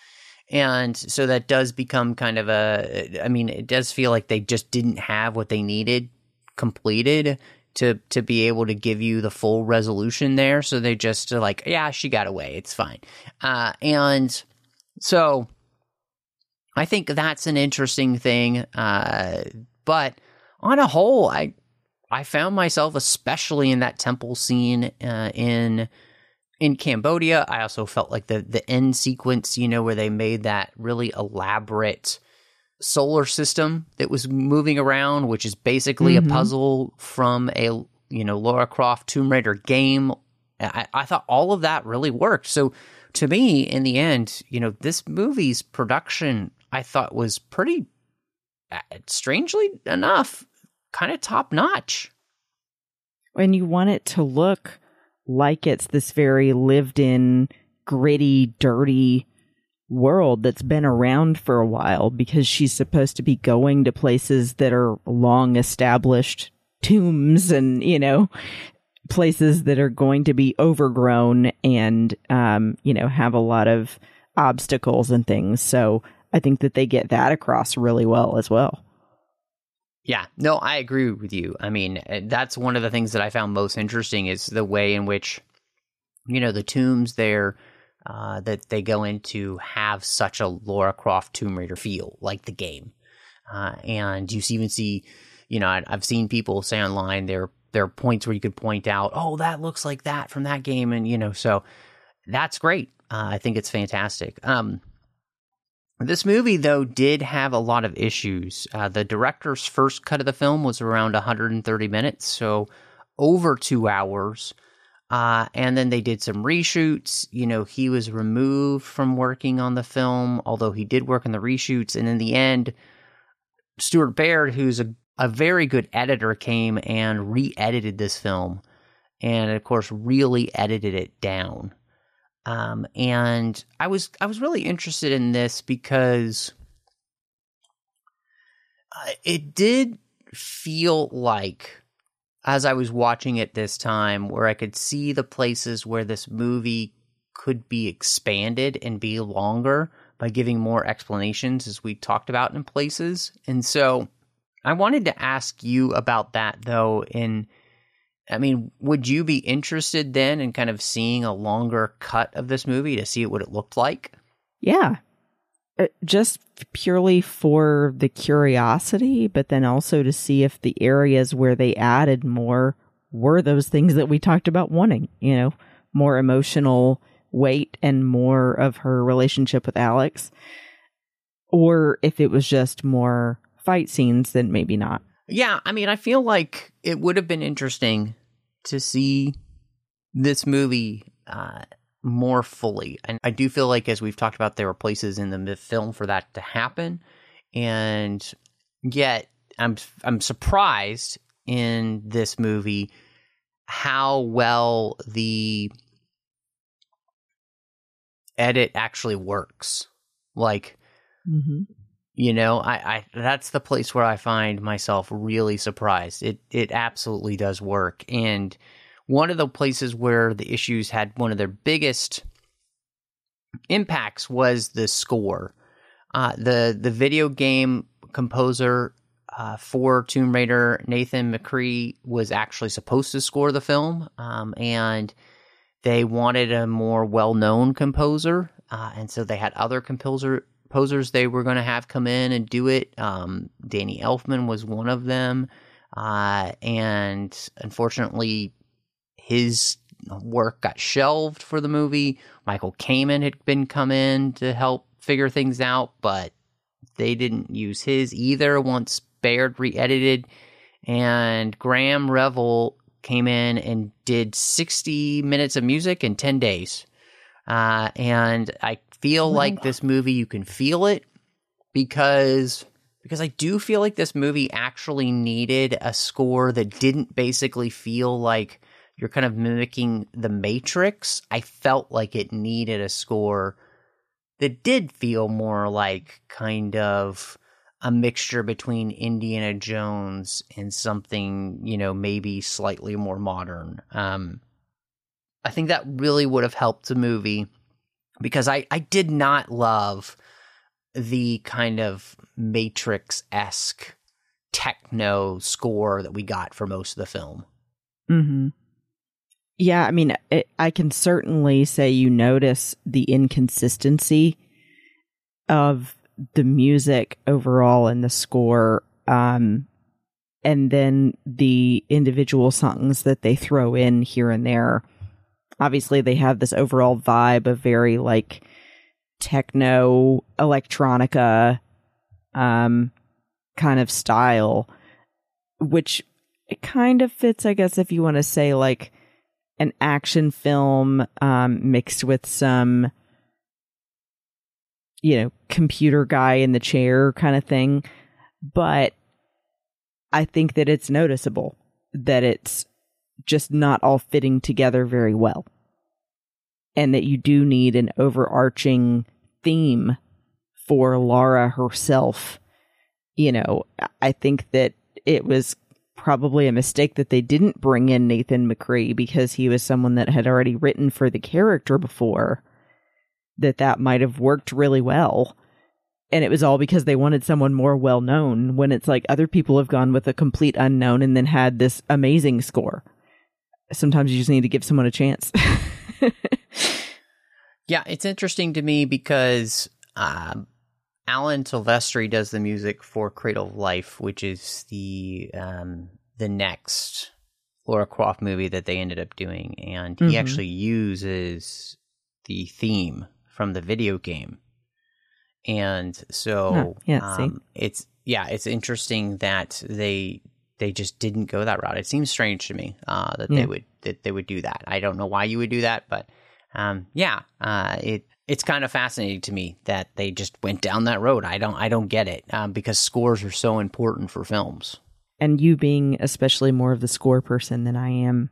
And so that does become kind of a i mean it does feel like they just didn't have what they needed completed to to be able to give you the full resolution there. So they just are like, yeah, she got away. It's fine. Uh, and so I think that's an interesting thing. Uh, but on a whole, I I found myself, especially in that temple scene uh, in in Cambodia. I also felt like the the end sequence, you know, where they made that really elaborate solar system that was moving around, which is basically mm-hmm. a puzzle from a you know Lara Croft Tomb Raider game. I, I thought all of that really worked. So to me, in the end, you know, this movie's production I thought was pretty, uh, strangely enough, kind of top notch. And you want it to look like it's this very lived in, gritty, dirty world that's been around for a while because she's supposed to be going to places that are long established tombs and, you know, places that are going to be overgrown and, um, you know, have a lot of obstacles and things. So I think that they get that across really well as well. Yeah, no, I agree with you. I mean, eh, that's one of the things that I found most interesting is the way in which, you know, the tombs there uh, that they go into have such a Lara Croft Tomb Raider feel, like the game. Uh, and you even see, you know, I, have seen people say online there there are points where you could point out, oh, that looks like that from that game, and you know, so that's great. Uh, I think it's fantastic. Um, this movie, though, did have a lot of issues. Uh, the director's first cut of the film was around 130 minutes, so over two hours. Uh, and then they did some reshoots. You know, he was removed from working on the film, although he did work on the reshoots. And in the end, Stuart Baird, who's a, a very good editor, came and re edited this film. And of course, really edited it down. Um, and I was I was really interested in this because uh, it did feel like as I was watching it this time, where I could see the places where this movie could be expanded and be longer by giving more explanations, as we talked about in places. And so I wanted to ask you about that, though. In, I mean, would you be interested then in kind of seeing a longer cut of this movie to see what it looked like? Yeah, just purely for the curiosity, but then also to see if the areas where they added more were those things that we talked about wanting, you know, more emotional weight and more of her relationship with Alex, or if it was just more fight scenes, then maybe not. Yeah, I mean, I feel like it would have been interesting to see this movie uh, more fully. And I do feel like, as we've talked about, there were places in the film for that to happen. And yet, I'm I'm surprised in this movie how well the edit actually works. Like, mm-hmm. you know, I, I that's the place where I find myself really surprised. It it absolutely does work, and one of the places where the issues had one of their biggest impacts was the score. Uh, the the video game composer uh, for Tomb Raider, Nathan McCree, was actually supposed to score the film, um, and they wanted a more well known composer, uh, and so they had other composer composers they were going to have come in and do it. Um, Danny Elfman was one of them, uh, and unfortunately, his work got shelved for the movie. Michael Kamen had been come in to help figure things out, but they didn't use his either once Baird re-edited. And Graeme Revell came in and did 60 minutes of music in 10 days. Uh, and I feel like this movie, you can feel it because because I do feel like this movie actually needed a score that didn't basically feel like you're kind of mimicking the Matrix. I felt like it needed a score that did feel more like kind of a mixture between Indiana Jones and something, you know, maybe slightly more modern. Um, I think that really would have helped the movie because I, I did not love the kind of Matrix esque techno score that we got for most of the film. Mm-hmm. Yeah, I mean, it, I can certainly say you notice the inconsistency of the music overall and the score, um, and then the individual songs that they throw in here and there. Obviously, they have this overall vibe of very like techno electronica um kind of style which it kind of fits i guess if you want to say like an action film um mixed with some you know computer guy in the chair kind of thing but i think that it's noticeable that it's just not all fitting together very well and that you do need an overarching theme for Lara herself. You know, I think that it was probably a mistake that they didn't bring in Nathan McCree because he was someone that had already written for the character before. That that might have worked really well. And it was all because they wanted someone more well known when it's like other people have gone with a complete unknown and then had this amazing score. Sometimes you just need to give someone a chance. Yeah, it's interesting to me because um, Alan Silvestri does the music for Cradle of Life, which is the um, the next Lara Croft movie that they ended up doing, and he Mhm. actually uses the theme from the video game, and so Huh, yeah, um, it's yeah, it's interesting that they they just didn't go that route. It seems strange to me uh, that Yeah. they would that they would do that. I don't know why you would do that, but um, yeah, uh, it it's kind of fascinating to me that they just went down that road. I don't I don't get it um, because scores are so important for films. and you being especially more of the score person than I am,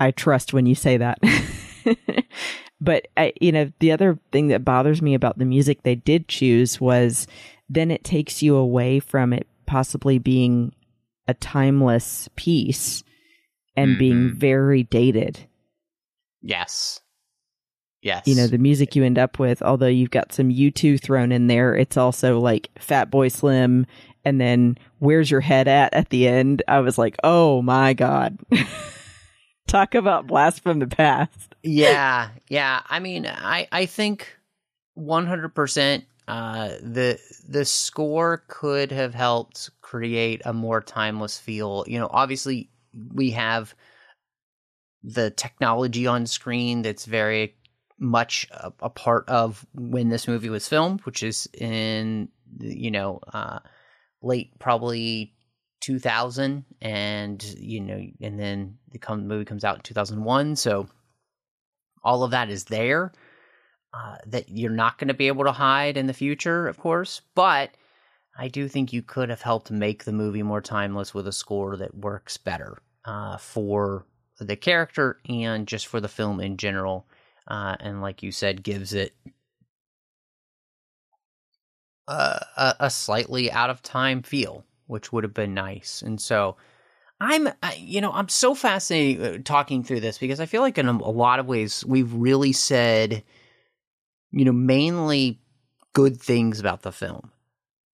I trust when you say that. but I, you know, the other thing that bothers me about the music they did choose was then it takes you away from it possibly being a timeless piece and being Mhm. very dated. Yes, yes, You know, the music you end up with, although you've got some U2 thrown in there, it's also like Fatboy Slim and then Where's Your Head At at the end. I was like, oh my God. Talk about blast from the past. yeah, yeah. I mean, I I think one hundred percent. Uh, the the score could have helped create a more timeless feel. You know, obviously we have the technology on screen that's very much a, a part of when this movie was filmed, which is in you know uh, late probably 2000 and you know and then the come, movie comes out in 2001 so all of that is there uh, that you're not going to be able to hide in the future of course but i do think you could have helped make the movie more timeless with a score that works better uh, for the character and just for the film in general uh, and like you said gives it a, a, a slightly out of time feel, which would have been nice. And so I'm, you know, I'm so fascinated uh, talking through this because I feel like in a, a lot of ways we've really said, you know, mainly good things about the film.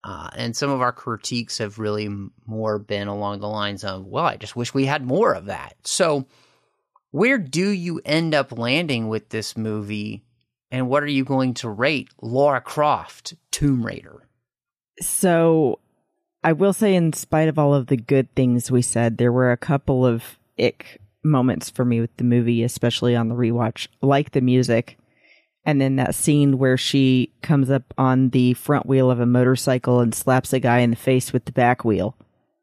Uh, and some of our critiques have really more been along the lines of, well, I just wish we had more of that. So, where do you end up landing with this movie? And what are you going to rate Lara Croft, Tomb Raider? So I will say, in spite of all of the good things we said, there were a couple of ick moments for me with the movie, especially on the rewatch, like the music. And then that scene where she comes up on the front wheel of a motorcycle and slaps a guy in the face with the back wheel.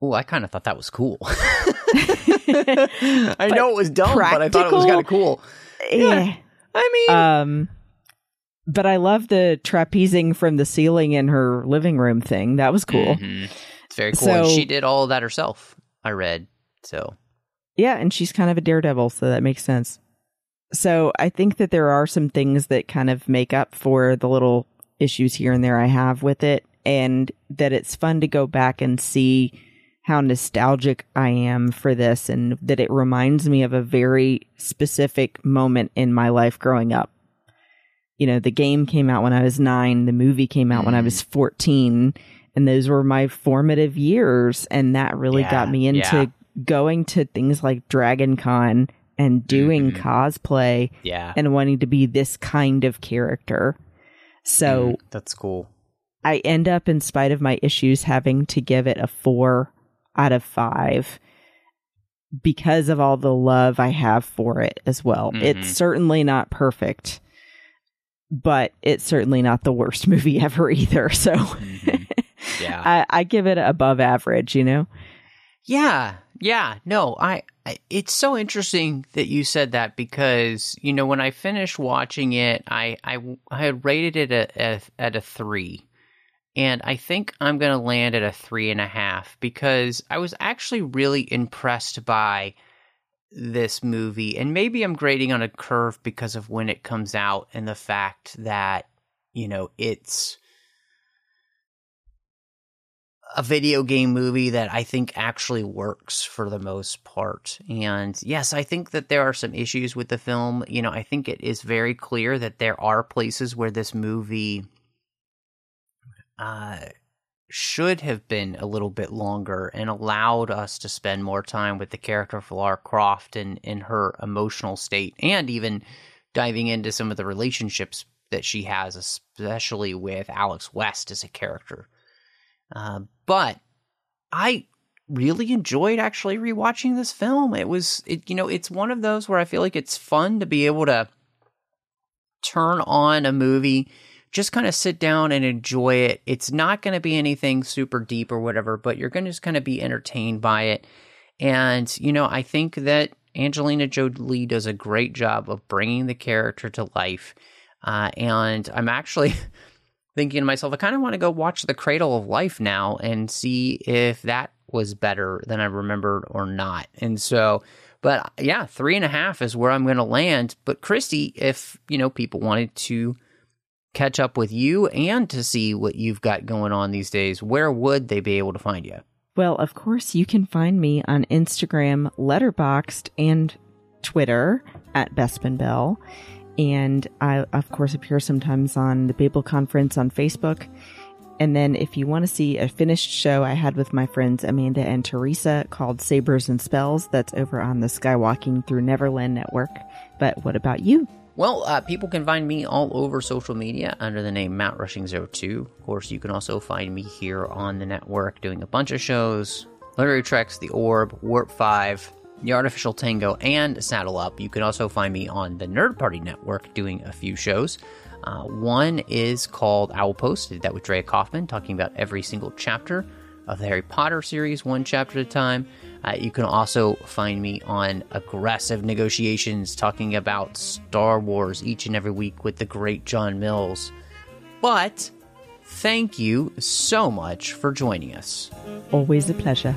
Oh, I kind of thought that was cool. I know it was dumb, but I thought it was kind of cool. Yeah. I mean, Um, but I love the trapezing from the ceiling in her living room thing. That was cool. mhm. it's very cool. and So- she did all of that herself. I read so. Yeah, and she's kind of a daredevil, so that makes sense. So I think that there are some things that kind of make up for the little issues here and there I have with it, and that it's fun to go back and see how nostalgic I am for this, and that it reminds me of a very specific moment in my life growing up. You know, the game came out when I was nine, the movie came out when I Mm. was 14, and those were my formative years, and that really Yeah, got me into yeah. going to things like Dragon Con and doing Mhm. cosplay Yeah, and wanting to be this kind of character. So Mm, that's cool. I end up, in spite of my issues, having to give it a four out of five because of all the love I have for it as well. Mhm. It's certainly not perfect, but it's certainly not the worst movie ever either. So Mhm. Yeah. I, I give it above average, you know? Yeah, yeah. No, I, I. It's so interesting that you said that because you know when I finished watching it, I I, I had rated it at, at at a three, and I think I'm gonna land at a three and a half because I was actually really impressed by this movie, and maybe I'm grading on a curve because of when it comes out and the fact that you know it's a video game movie that I think actually works for the most part. And yes, I think that there are some issues with the film. You know, I think it is very clear that there are places where this movie uh should have been a little bit longer and allowed us to spend more time with the character of Lara Croft and in her emotional state and even diving into some of the relationships that she has, especially with Alex West as a character. Uh, but I really enjoyed actually rewatching this film. It was, it, you know, it's one of those where I feel like it's fun to be able to turn on a movie, just kind of sit down and enjoy it. It's not going to be anything super deep or whatever, but you're going to just kind of be entertained by it. And, you know, I think that Angelina Jolie does a great job of bringing the character to life. Uh, and I'm actually thinking to myself, I kind of want to go watch The Cradle of Life now and see if that was better than I remembered or not. And so, but yeah, three and a half is where I'm going to land. But Christy, if you know people wanted to catch up with you and to see what you've got going on these days, where would they be able to find you? Well, of course, you can find me on Instagram, Letterboxd, and Twitter at Bespin Bell. And I, of course, appear sometimes on the Babel Conference on Facebook. And then if you want to see a finished show I had with my friends Amanda and Teresa called Sabers and Spells, that's over on the Skywalking Through Neverland Network. But what about you? Well, uh, people can find me all over social media under the name Mount Rushing 2 Of course, you can also find me here on the network doing a bunch of shows Literary Treks, The Orb, Warp 5, The Artificial Tango, and Saddle Up. You can also find me on the Nerd Party Network doing a few shows. Uh, one is called Owl Post, did that with Drea Kaufman, talking about every single chapter of the Harry Potter series, one chapter at a time. Uh, you can also find me on Aggressive Negotiations, talking about Star Wars each and every week with the great John Mills. But thank you so much for joining us. Always a pleasure.